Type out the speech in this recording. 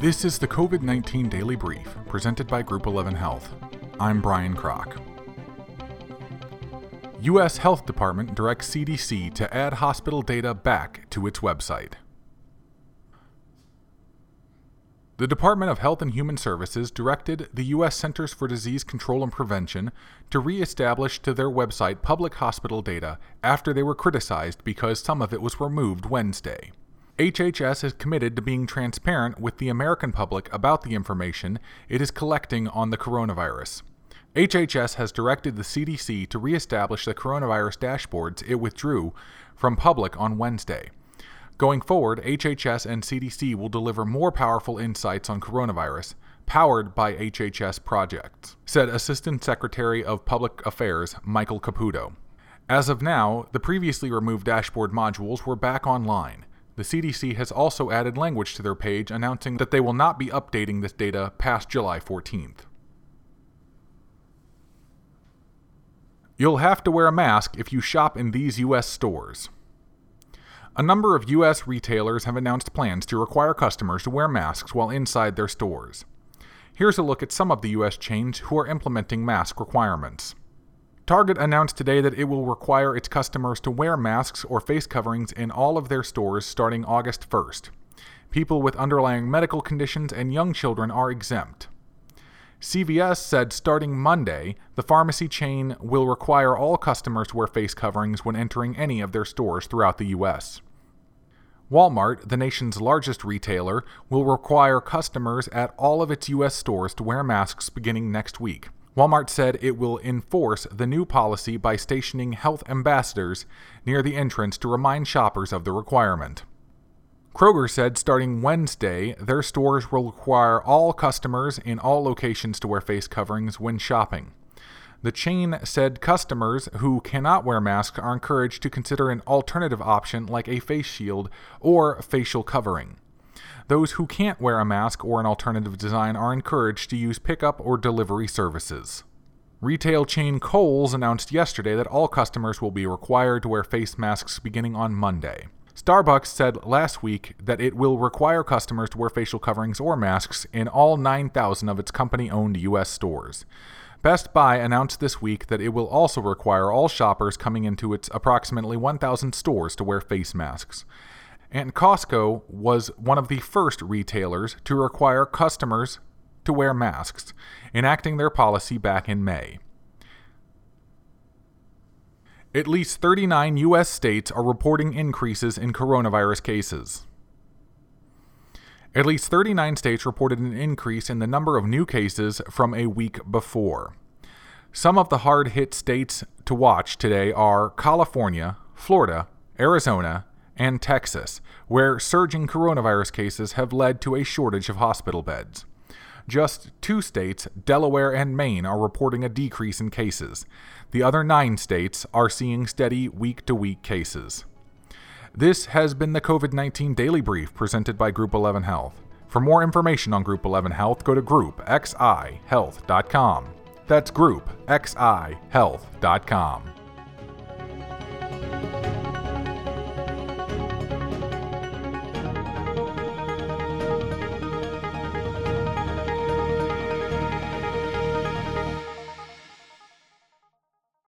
This is the COVID 19 Daily Brief, presented by Group 11 Health. I'm Brian Kroc. U.S. Health Department directs CDC to add hospital data back to its website. The Department of Health and Human Services directed the U.S. Centers for Disease Control and Prevention to reestablish to their website public hospital data after they were criticized because some of it was removed Wednesday. HHS is committed to being transparent with the American public about the information it is collecting on the coronavirus. HHS has directed the CDC to reestablish the coronavirus dashboards it withdrew from public on Wednesday. Going forward, HHS and CDC will deliver more powerful insights on coronavirus, powered by HHS Protect, said Assistant Secretary of Public Affairs Michael Caputo. As of now, the previously removed dashboard modules were back online. The CDC has also added language to their page announcing that they will not be updating this data past July 14th. You'll have to wear a mask if you shop in these U.S. stores. A number of U.S. retailers have announced plans to require customers to wear masks while inside their stores. Here's a look at some of the U.S. chains who are implementing mask requirements. Target announced today that it will require its customers to wear masks or face coverings in all of their stores starting August 1st. People with underlying medical conditions and young children are exempt. CVS said starting Monday, the pharmacy chain will require all customers to wear face coverings when entering any of their stores throughout the U.S. Walmart, the nation's largest retailer, will require customers at all of its U.S. stores to wear masks beginning next week. Walmart said it will enforce the new policy by stationing health ambassadors near the entrance to remind shoppers of the requirement. Kroger said starting Wednesday, their stores will require all customers in all locations to wear face coverings when shopping. The chain said customers who cannot wear masks are encouraged to consider an alternative option like a face shield or facial covering. Those who can't wear a mask or an alternative design are encouraged to use pickup or delivery services. Retail chain Kohl's announced yesterday that all customers will be required to wear face masks beginning on Monday. Starbucks said last week that it will require customers to wear facial coverings or masks in all 9,000 of its company owned U.S. stores. Best Buy announced this week that it will also require all shoppers coming into its approximately 1,000 stores to wear face masks and Costco was one of the first retailers to require customers to wear masks, enacting their policy back in May. At least 39 U.S. states are reporting increases in coronavirus cases. At least 39 states reported an increase in the number of new cases from a week before. Some of the hard hit states to watch today are California, Florida, Arizona, and Texas, where surging coronavirus cases have led to a shortage of hospital beds. Just two states, Delaware and Maine, are reporting a decrease in cases. The other nine states are seeing steady week to week cases. This has been the COVID 19 Daily Brief presented by Group 11 Health. For more information on Group 11 Health, go to groupxihealth.com. That's groupxihealth.com.